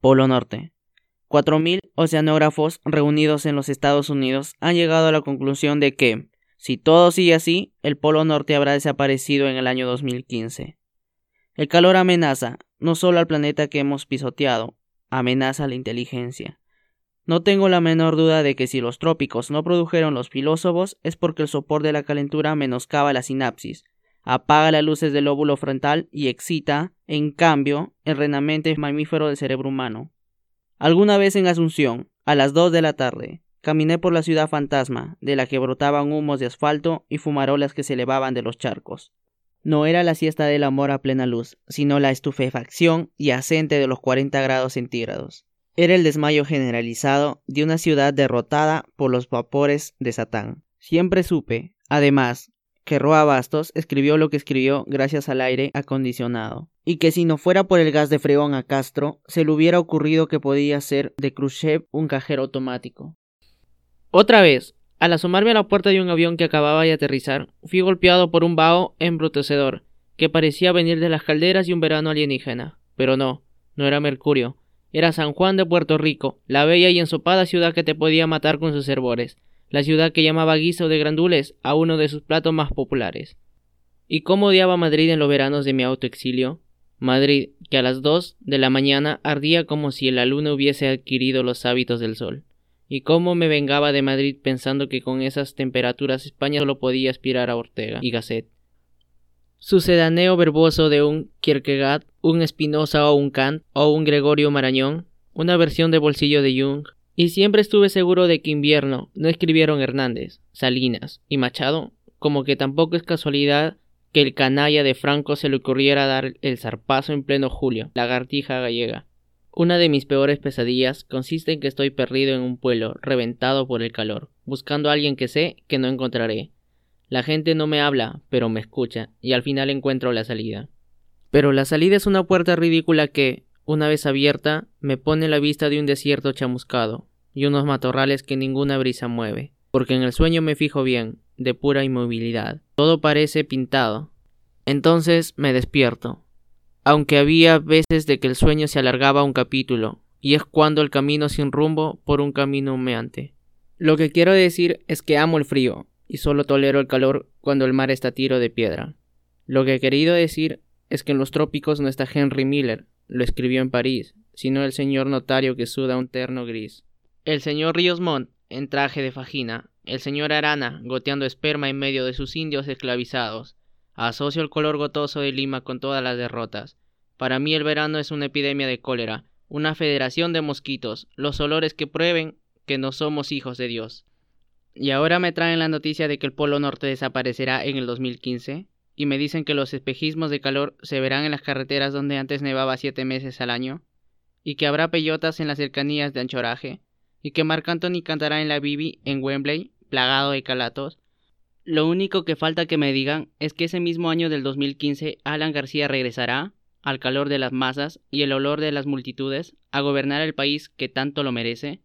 Polo Norte. 4.000 oceanógrafos reunidos en los Estados Unidos han llegado a la conclusión de que, si todo sigue así, el Polo Norte habrá desaparecido en el año 2015. El calor amenaza no solo al planeta que hemos pisoteado, amenaza la inteligencia. No tengo la menor duda de que si los trópicos no produjeron los filósofos es porque el sopor de la calentura menoscaba la sinapsis, apaga las luces del óvulo frontal y excita, en cambio, el renamente mamífero del cerebro humano. Alguna vez en Asunción, a las dos de la tarde, caminé por la ciudad fantasma, de la que brotaban humos de asfalto y fumarolas que se elevaban de los charcos. No era la siesta del amor a plena luz, sino la estupefacción y asente de los 40 grados centígrados. Era el desmayo generalizado de una ciudad derrotada por los vapores de Satán. Siempre supe, además, que Roa Bastos escribió lo que escribió gracias al aire acondicionado, y que si no fuera por el gas de freón a Castro, se le hubiera ocurrido que podía ser de Khrushchev un cajero automático. Otra vez, al asomarme a la puerta de un avión que acababa de aterrizar, fui golpeado por un vaho embrutecedor, que parecía venir de las calderas y un verano alienígena. Pero no, no era Mercurio, era San Juan de Puerto Rico, la bella y ensopada ciudad que te podía matar con sus herbores, la ciudad que llamaba guiso de grandules a uno de sus platos más populares. ¿Y cómo odiaba Madrid en los veranos de mi autoexilio? Madrid, que a las dos de la mañana ardía como si la luna hubiese adquirido los hábitos del sol y cómo me vengaba de Madrid pensando que con esas temperaturas España solo podía aspirar a Ortega y Gasset. Sucedaneo verboso de un Kierkegaard, un Spinoza o un Kant o un Gregorio Marañón, una versión de bolsillo de Jung, y siempre estuve seguro de que invierno no escribieron Hernández, Salinas y Machado, como que tampoco es casualidad que el canalla de Franco se le ocurriera dar el zarpazo en pleno julio, lagartija gallega. Una de mis peores pesadillas consiste en que estoy perdido en un pueblo, reventado por el calor, buscando a alguien que sé que no encontraré. La gente no me habla, pero me escucha, y al final encuentro la salida. Pero la salida es una puerta ridícula que, una vez abierta, me pone la vista de un desierto chamuscado, y unos matorrales que ninguna brisa mueve, porque en el sueño me fijo bien, de pura inmovilidad. Todo parece pintado. Entonces me despierto, aunque había veces de que el sueño se alargaba un capítulo, y es cuando el camino sin rumbo por un camino humeante. Lo que quiero decir es que amo el frío, y solo tolero el calor cuando el mar está tiro de piedra. Lo que he querido decir es que en los trópicos no está Henry Miller, lo escribió en París, sino el señor notario que suda un terno gris. El señor Ríos Montt, en traje de fajina, el señor Arana, goteando esperma en medio de sus indios esclavizados, Asocio el color gotoso de Lima con todas las derrotas. Para mí el verano es una epidemia de cólera, una federación de mosquitos, los olores que prueben que no somos hijos de Dios. Y ahora me traen la noticia de que el Polo Norte desaparecerá en el 2015, y me dicen que los espejismos de calor se verán en las carreteras donde antes nevaba siete meses al año, y que habrá peyotas en las cercanías de Anchoraje, y que Marc Anthony cantará en la Bibi en Wembley, plagado de calatos, lo único que falta que me digan es que ese mismo año del 2015 Alan García regresará, al calor de las masas y el olor de las multitudes, a gobernar el país que tanto lo merece,